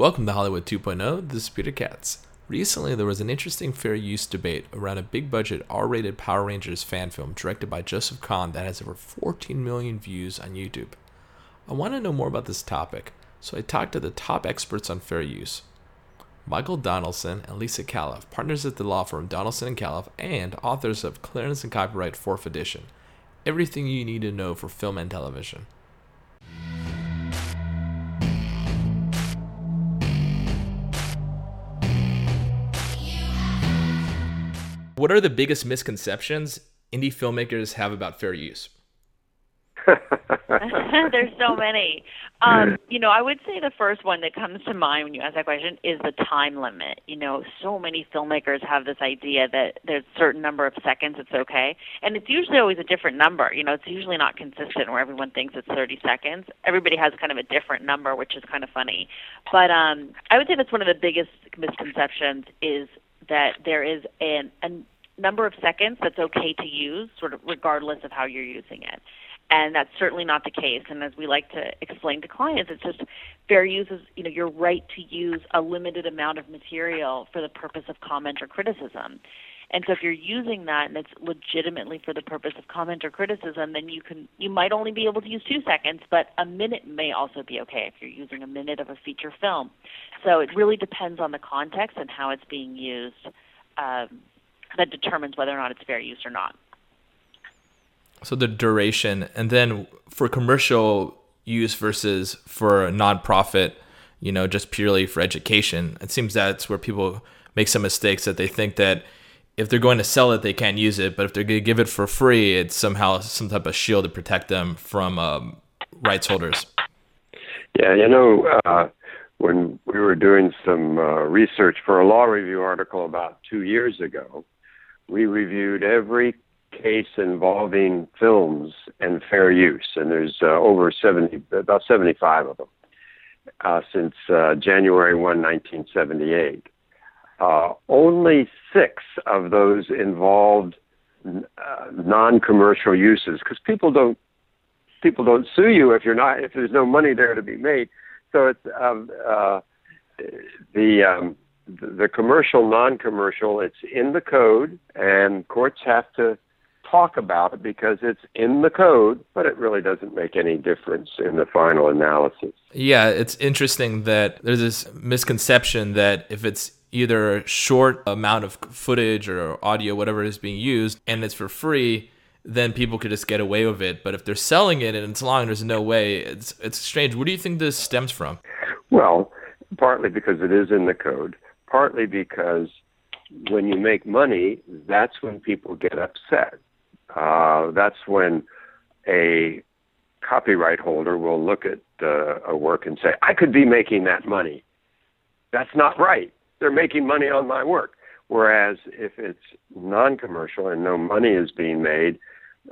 Welcome to Hollywood 2.0. This is Peter Katz. Recently, there was an interesting fair use debate around a big budget R rated Power Rangers fan film directed by Joseph Kahn that has over 14 million views on YouTube. I want to know more about this topic, so I talked to the top experts on fair use. Michael Donaldson and Lisa Callif, partners at the law firm Donaldson and Callif, and authors of Clearance and Copyright 4th Edition. Everything you need to know for film and television. What are the biggest misconceptions indie filmmakers have about fair use? There's so many. Um, you know, I would say the first one that comes to mind when you ask that question is the time limit. You know, so many filmmakers have this idea that there's a certain number of seconds it's okay, and it's usually always a different number. You know, it's usually not consistent where everyone thinks it's 30 seconds. Everybody has kind of a different number, which is kind of funny. But um, I would say that's one of the biggest misconceptions is that there is an, a number of seconds that's okay to use, sort of regardless of how you're using it. And that's certainly not the case. And as we like to explain to clients, it's just fair use is, you know, your right to use a limited amount of material for the purpose of comment or criticism. And so if you're using that and it's legitimately for the purpose of comment or criticism, then you can you might only be able to use two seconds, but a minute may also be okay if you're using a minute of a feature film. So it really depends on the context and how it's being used. Um, that determines whether or not it's fair use or not. So the duration, and then for commercial use versus for a nonprofit, you know, just purely for education, it seems that's where people make some mistakes that they think that if they're going to sell it, they can't use it, but if they're going to give it for free, it's somehow some type of shield to protect them from um, rights holders. Yeah, you know, uh, when we were doing some uh, research for a law review article about two years ago, we reviewed every case involving films and fair use, and there's uh, over 70, about 75 of them uh, since uh, January 1, 1978. Uh, only six of those involved uh, non-commercial uses because people don't people don't sue you if you're not if there's no money there to be made. So it's um, uh, the um, the commercial, non-commercial, it's in the code, and courts have to talk about it because it's in the code, but it really doesn't make any difference in the final analysis. Yeah, it's interesting that there's this misconception that if it's either a short amount of footage or audio, whatever is being used, and it's for free, then people could just get away with it. But if they're selling it and it's long, there's no way. It's it's strange. What do you think this stems from? Well, partly because it is in the code partly because when you make money, that's when people get upset. Uh, that's when a copyright holder will look at uh, a work and say, I could be making that money. That's not right. They're making money on my work. Whereas if it's non commercial and no money is being made,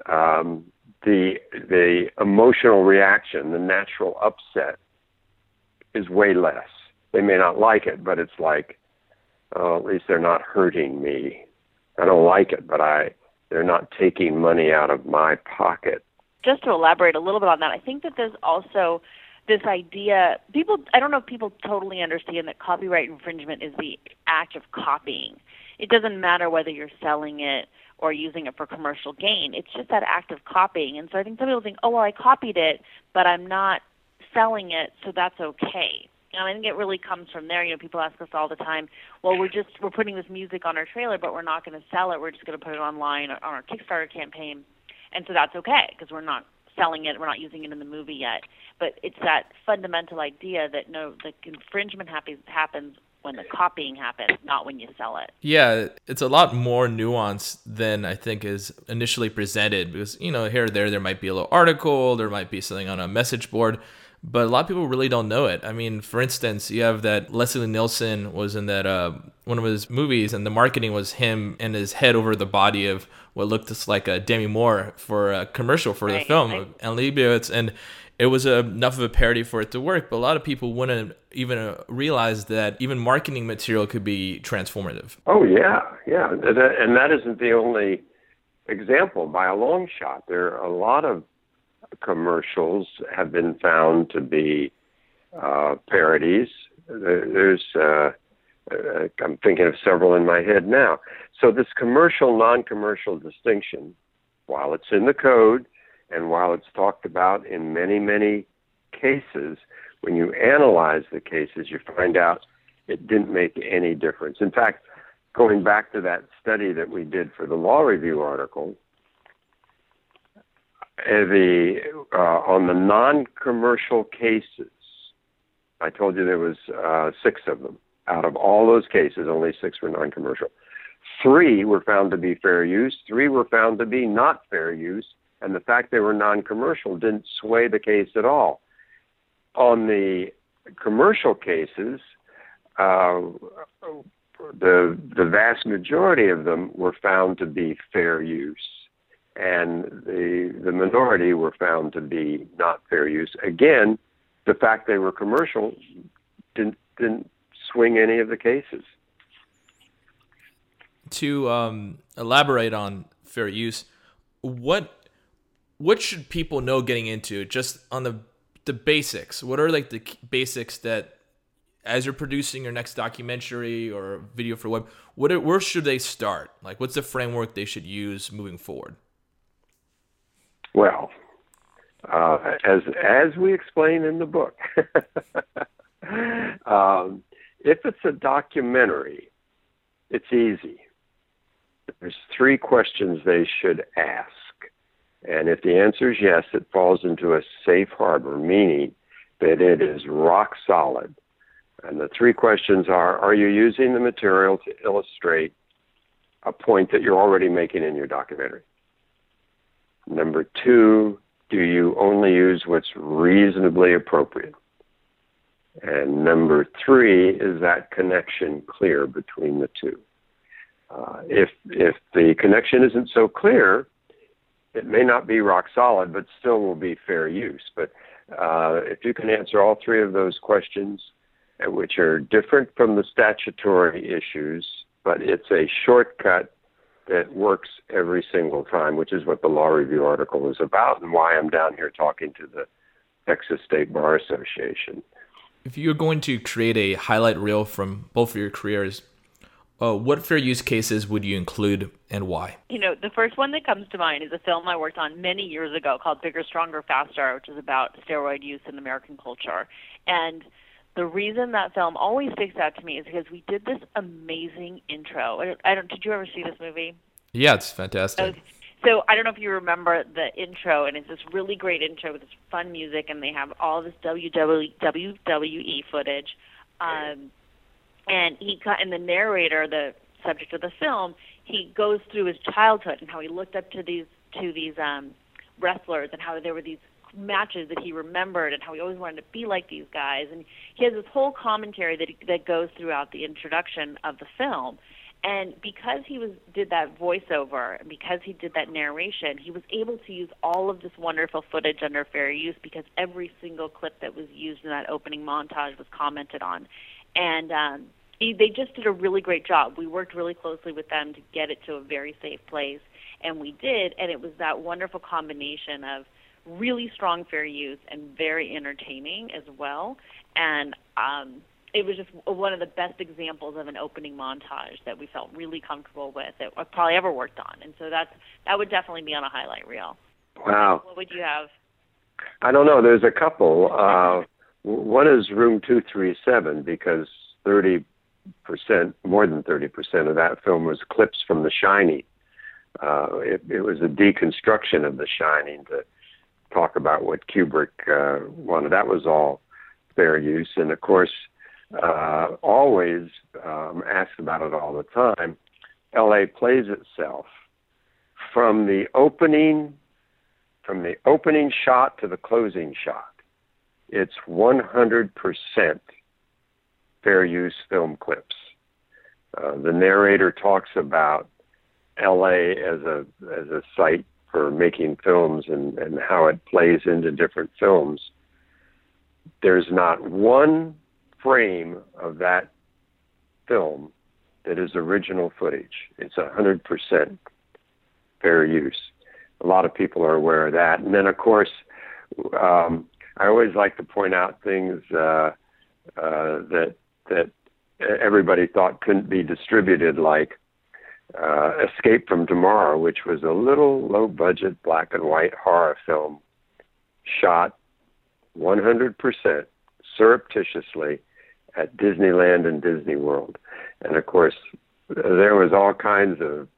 um, the, the emotional reaction, the natural upset, is way less. They may not like it, but it's like, oh, at least they're not hurting me. I don't like it, but I they're not taking money out of my pocket. Just to elaborate a little bit on that, I think that there's also this idea people I don't know if people totally understand that copyright infringement is the act of copying. It doesn't matter whether you're selling it or using it for commercial gain. It's just that act of copying. And so I think some people think, "Oh, well, I copied it, but I'm not selling it, so that's okay." And I think it really comes from there. You know, people ask us all the time, well, we're just we're putting this music on our trailer, but we're not going to sell it. We're just going to put it online on our Kickstarter campaign, and so that's okay because we're not selling it. We're not using it in the movie yet. But it's that fundamental idea that no, the infringement happens happens when the copying happens, not when you sell it. Yeah, it's a lot more nuanced than I think is initially presented because, you know, here or there, there might be a little article, there might be something on a message board, but a lot of people really don't know it. I mean, for instance, you have that Leslie Nielsen was in that uh, one of his movies, and the marketing was him and his head over the body of what looked just like a Demi Moore for a commercial for right, the film right. and Leibovitz, and it was a, enough of a parody for it to work. But a lot of people wouldn't even uh, realize that even marketing material could be transformative. Oh yeah, yeah, and that isn't the only example by a long shot. There are a lot of commercials have been found to be uh, parodies there's uh, uh, I'm thinking of several in my head now. So this commercial non-commercial distinction, while it's in the code and while it's talked about in many many cases, when you analyze the cases, you find out it didn't make any difference. In fact, going back to that study that we did for the law review article, the uh, on the non-commercial cases, I told you there was uh, six of them. Out of all those cases, only six were non-commercial. Three were found to be fair use. Three were found to be not fair use, and the fact they were non-commercial didn't sway the case at all. On the commercial cases, uh, the the vast majority of them were found to be fair use, and the the minority were found to be not fair use. Again, the fact they were commercial didn't didn't swing any of the cases. To um, elaborate on fair use, what what should people know getting into just on the the basics? What are like the basics that as you're producing your next documentary or video for web, what where should they start? Like, what's the framework they should use moving forward? Well, uh, as as we explain in the book, um, if it's a documentary, it's easy. There's three questions they should ask, and if the answer is yes, it falls into a safe harbor, meaning that it is rock solid and the three questions are Are you using the material to illustrate a point that you're already making in your documentary? Number two, do you only use what's reasonably appropriate? And number three, is that connection clear between the two? Uh, if if the connection isn't so clear, it may not be rock solid, but still will be fair use. But uh, if you can answer all three of those questions, which are different from the statutory issues, but it's a shortcut that works every single time, which is what the law review article is about and why I'm down here talking to the Texas State Bar Association. If you're going to create a highlight reel from both of your careers, uh, what fair use cases would you include and why? You know, the first one that comes to mind is a film I worked on many years ago called Bigger, Stronger, Faster, which is about steroid use in American culture. And the reason that film always sticks out to me is because we did this amazing intro. I don't, I don't did you ever see this movie? Yeah, it's fantastic. Okay. So I don't know if you remember the intro, and it's this really great intro with this fun music, and they have all this WWE footage. Um, and he cut and the narrator, the subject of the film, he goes through his childhood and how he looked up to these to these um, wrestlers and how there were these matches that he remembered and how he always wanted to be like these guys. And he has this whole commentary that that goes throughout the introduction of the film. And because he was did that voiceover and because he did that narration, he was able to use all of this wonderful footage under fair use because every single clip that was used in that opening montage was commented on. And um, he, they just did a really great job. We worked really closely with them to get it to a very safe place, and we did. And it was that wonderful combination of really strong fair use and very entertaining as well. And um, it was just one of the best examples of an opening montage that we felt really comfortable with that I've probably ever worked on. And so that's that would definitely be on a highlight reel. Wow. What would you have? I don't know. There's a couple. Uh, one is Room 237 because 30 percent, more than 30 percent of that film was clips from The Shining. Uh, it, it was a deconstruction of The Shining to talk about what Kubrick uh, wanted. That was all fair use, and of course, uh, always um, asked about it all the time. LA plays itself from the opening, from the opening shot to the closing shot. It's 100% fair use film clips. Uh, the narrator talks about LA as a as a site for making films and, and how it plays into different films, there's not one frame of that film that is original footage. It's a hundred percent fair use. A lot of people are aware of that. And then, of course, um, I always like to point out things uh, uh, that that everybody thought couldn't be distributed, like uh, Escape from Tomorrow, which was a little low budget black and white horror film shot 100% surreptitiously at Disneyland and Disney World. And of course, there was all kinds of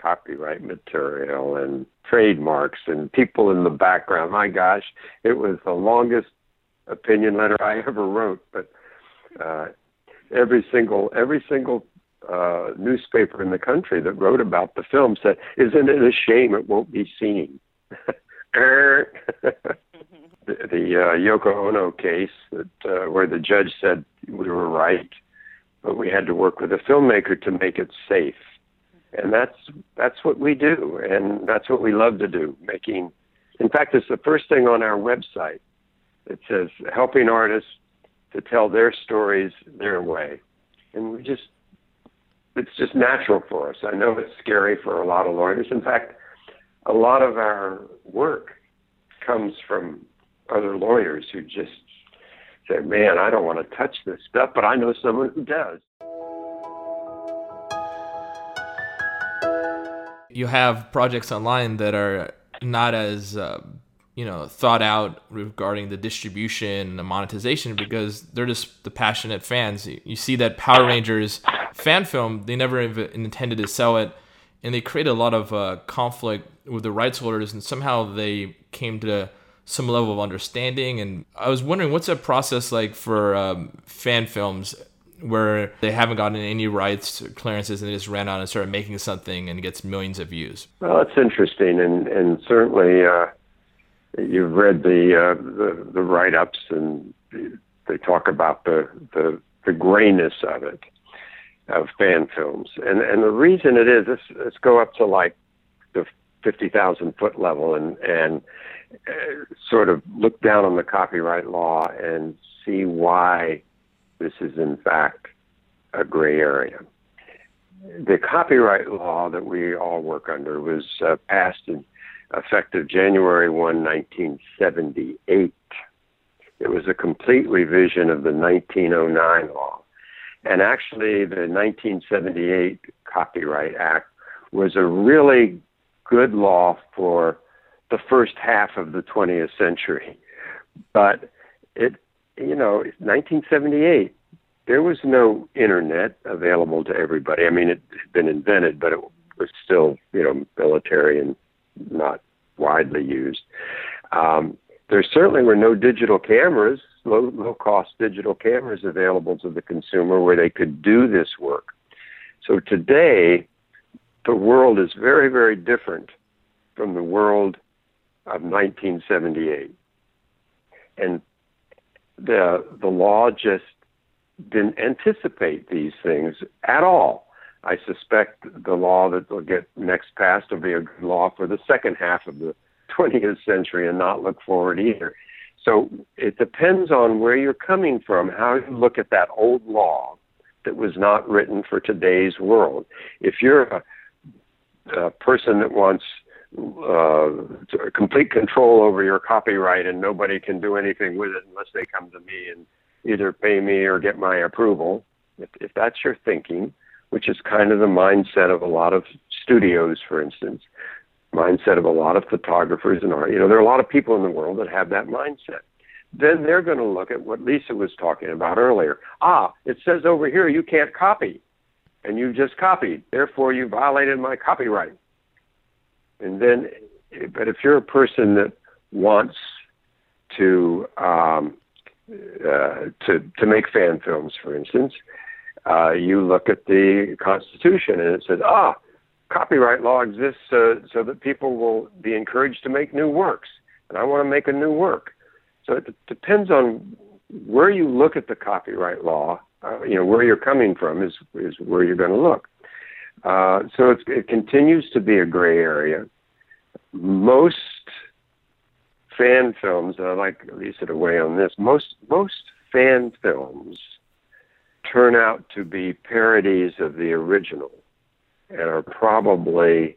copyright material and trademarks and people in the background. My gosh, it was the longest opinion letter I ever wrote, but uh, every single every single uh, newspaper in the country that wrote about the film said, "Isn't it a shame it won't be seen?" the, the uh, Yoko Ono case, that uh, where the judge said we were right, but we had to work with a filmmaker to make it safe, and that's that's what we do, and that's what we love to do. Making, in fact, it's the first thing on our website. It says helping artists to tell their stories their way, and we just it's just natural for us. I know it's scary for a lot of lawyers. In fact, a lot of our work comes from other lawyers who just say, "Man, I don't want to touch this stuff, but I know someone who does." You have projects online that are not as uh, you know thought out regarding the distribution and the monetization because they're just the passionate fans. You see that Power Rangers fan film, they never intended to sell it, and they created a lot of uh, conflict with the rights holders, and somehow they came to some level of understanding. And I was wondering, what's that process like for um, fan films? Where they haven't gotten any rights clearances and they just ran out and started making something and gets millions of views. Well, it's interesting, and and certainly uh, you've read the uh, the, the write ups and they talk about the the the grayness of it of fan films. And and the reason it is, let's, let's go up to like the 50,000 foot level and, and uh, sort of look down on the copyright law and see why this is in fact a gray area. The copyright law that we all work under was uh, passed in effective January 1, 1978. It was a complete revision of the 1909 law. And actually, the 1978 Copyright Act was a really good law for the first half of the 20th century. But it, you know, 1978, there was no internet available to everybody. I mean, it had been invented, but it was still, you know, military and not widely used. Um, there certainly were no digital cameras low low cost digital cameras available to the consumer where they could do this work. So today, the world is very very different from the world of 1978, and the the law just didn't anticipate these things at all. I suspect the law that will get next passed will be a good law for the second half of the 20th century and not look forward either. So it depends on where you're coming from, how you look at that old law that was not written for today's world. If you're a, a person that wants uh, complete control over your copyright and nobody can do anything with it unless they come to me and either pay me or get my approval, if, if that's your thinking, which is kind of the mindset of a lot of studios, for instance, mindset of a lot of photographers and art. You know, there are a lot of people in the world that have that mindset. Then they're going to look at what Lisa was talking about earlier. Ah, it says over here you can't copy, and you just copied. Therefore, you violated my copyright. And then, but if you're a person that wants to um, uh, to to make fan films, for instance, uh, you look at the Constitution and it says, ah, copyright law exists uh, so that people will be encouraged to make new works. And I want to make a new work. So it depends on where you look at the copyright law. Uh, you know where you're coming from is is where you're going to look. Uh, so it continues to be a gray area. Most fan films, and I like Lisa to weigh on this. Most most fan films turn out to be parodies of the original and are probably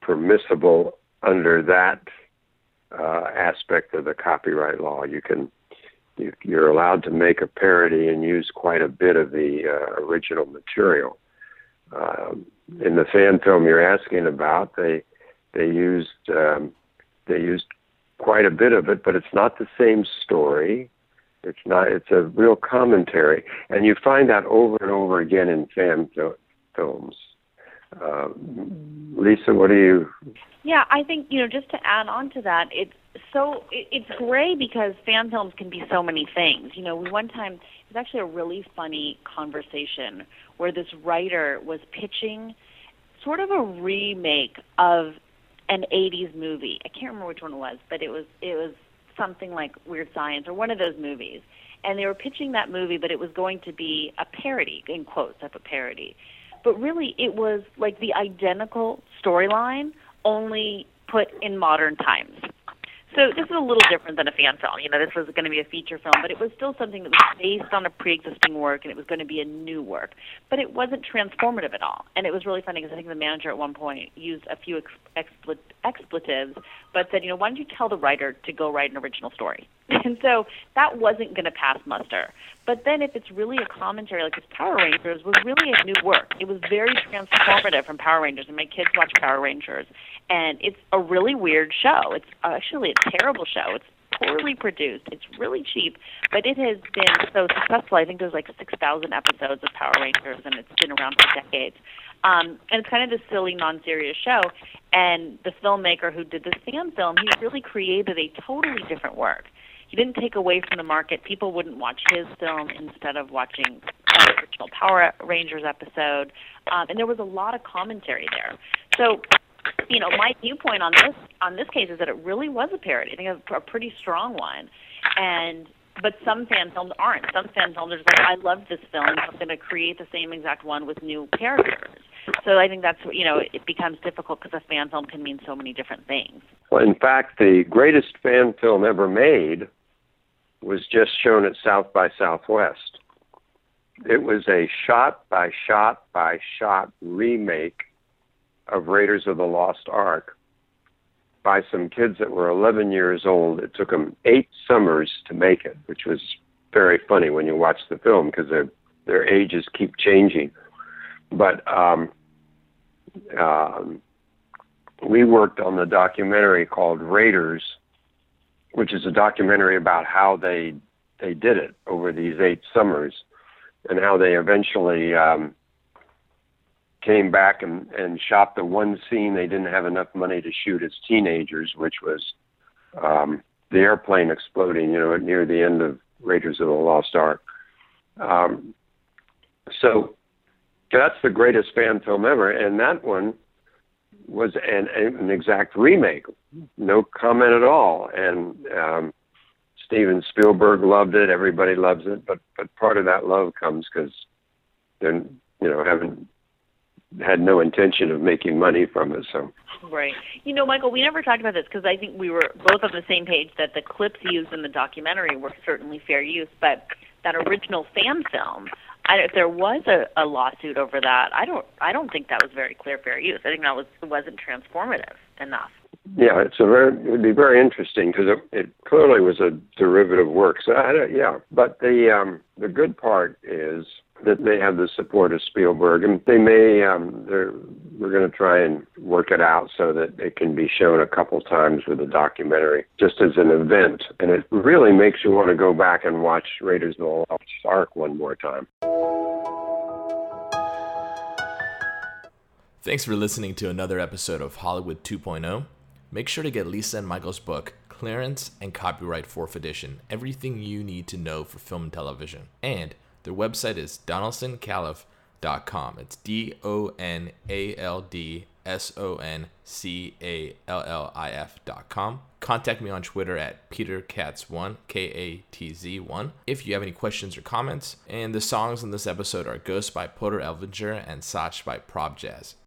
permissible under that uh, aspect of the copyright law. You can you're allowed to make a parody and use quite a bit of the uh, original material. Um, in the fan film you're asking about, they they used um, they used quite a bit of it, but it's not the same story. It's not. It's a real commentary, and you find that over and over again in fan films. Uh, Lisa, what do you? Yeah, I think you know. Just to add on to that, it's so it, it's great because fan films can be so many things. You know, we one time it was actually a really funny conversation where this writer was pitching sort of a remake of an 80s movie. I can't remember which one it was, but it was it was something like Weird Science or one of those movies. And they were pitching that movie, but it was going to be a parody, in quotes, of a parody. But really, it was like the identical storyline, only put in modern times. So this is a little different than a fan film. You know, this was going to be a feature film, but it was still something that was based on a pre-existing work, and it was going to be a new work. But it wasn't transformative at all. And it was really funny because I think the manager at one point used a few expl- expletives, but said, you know, why don't you tell the writer to go write an original story? and so that wasn't going to pass muster. But then if it's really a commentary, like this Power Rangers was really a new work. It was very transformative from Power Rangers, and my kids watch Power Rangers and it's a really weird show. It's actually a terrible show. It's poorly produced. It's really cheap, but it has been so successful. I think there's like 6,000 episodes of Power Rangers, and it's been around for decades. Um, and it's kind of this silly, non-serious show. And the filmmaker who did this fan film, he really created a totally different work. He didn't take away from the market. People wouldn't watch his film instead of watching the original Power Rangers episode. Um, and there was a lot of commentary there. So you know, my viewpoint on this on this case is that it really was a parody. I think it's a pretty strong one, and but some fan films aren't. Some fan films are just like, I love this film, I'm going to create the same exact one with new characters. So I think that's you know it becomes difficult because a fan film can mean so many different things. Well, in fact, the greatest fan film ever made was just shown at South by Southwest. It was a shot by shot by shot remake of Raiders of the Lost Ark by some kids that were 11 years old. It took them eight summers to make it, which was very funny when you watch the film because their their ages keep changing. But um, um, we worked on the documentary called Raiders, which is a documentary about how they they did it over these eight summers and how they eventually um, came back and, and shot the one scene they didn't have enough money to shoot as teenagers, which was um, the airplane exploding, you know, near the end of Raiders of the Lost Ark. Um, so that's the greatest fan film ever, and that one was an, an exact remake, no comment at all. And um, Steven Spielberg loved it. Everybody loves it, but but part of that love comes because they're you know haven't had no intention of making money from it. So. Right. You know, Michael, we never talked about this because I think we were both on the same page that the clips used in the documentary were certainly fair use, but that original fan film, I, if there was a, a lawsuit over that, I don't, I don't think that was very clear fair use. I think that was it wasn't transformative enough. Yeah, it's a very it would be very interesting because it, it clearly was a derivative work. So I, don't, yeah, but the um, the good part is that they have the support of Spielberg, and they may um, they're we're going to try and work it out so that it can be shown a couple times with a documentary, just as an event, and it really makes you want to go back and watch Raiders of the Lost Ark one more time. Thanks for listening to another episode of Hollywood 2.0. Make sure to get Lisa and Michael's book, Clearance and Copyright Fourth Edition Everything You Need to Know for Film and Television. And their website is donaldsoncallif.com. It's D O N A L D S O N C A L L I F.com. Contact me on Twitter at PeterKatz1, K A T Z 1, if you have any questions or comments. And the songs in this episode are Ghost by Porter Elvinger and Sach by Prob Jazz.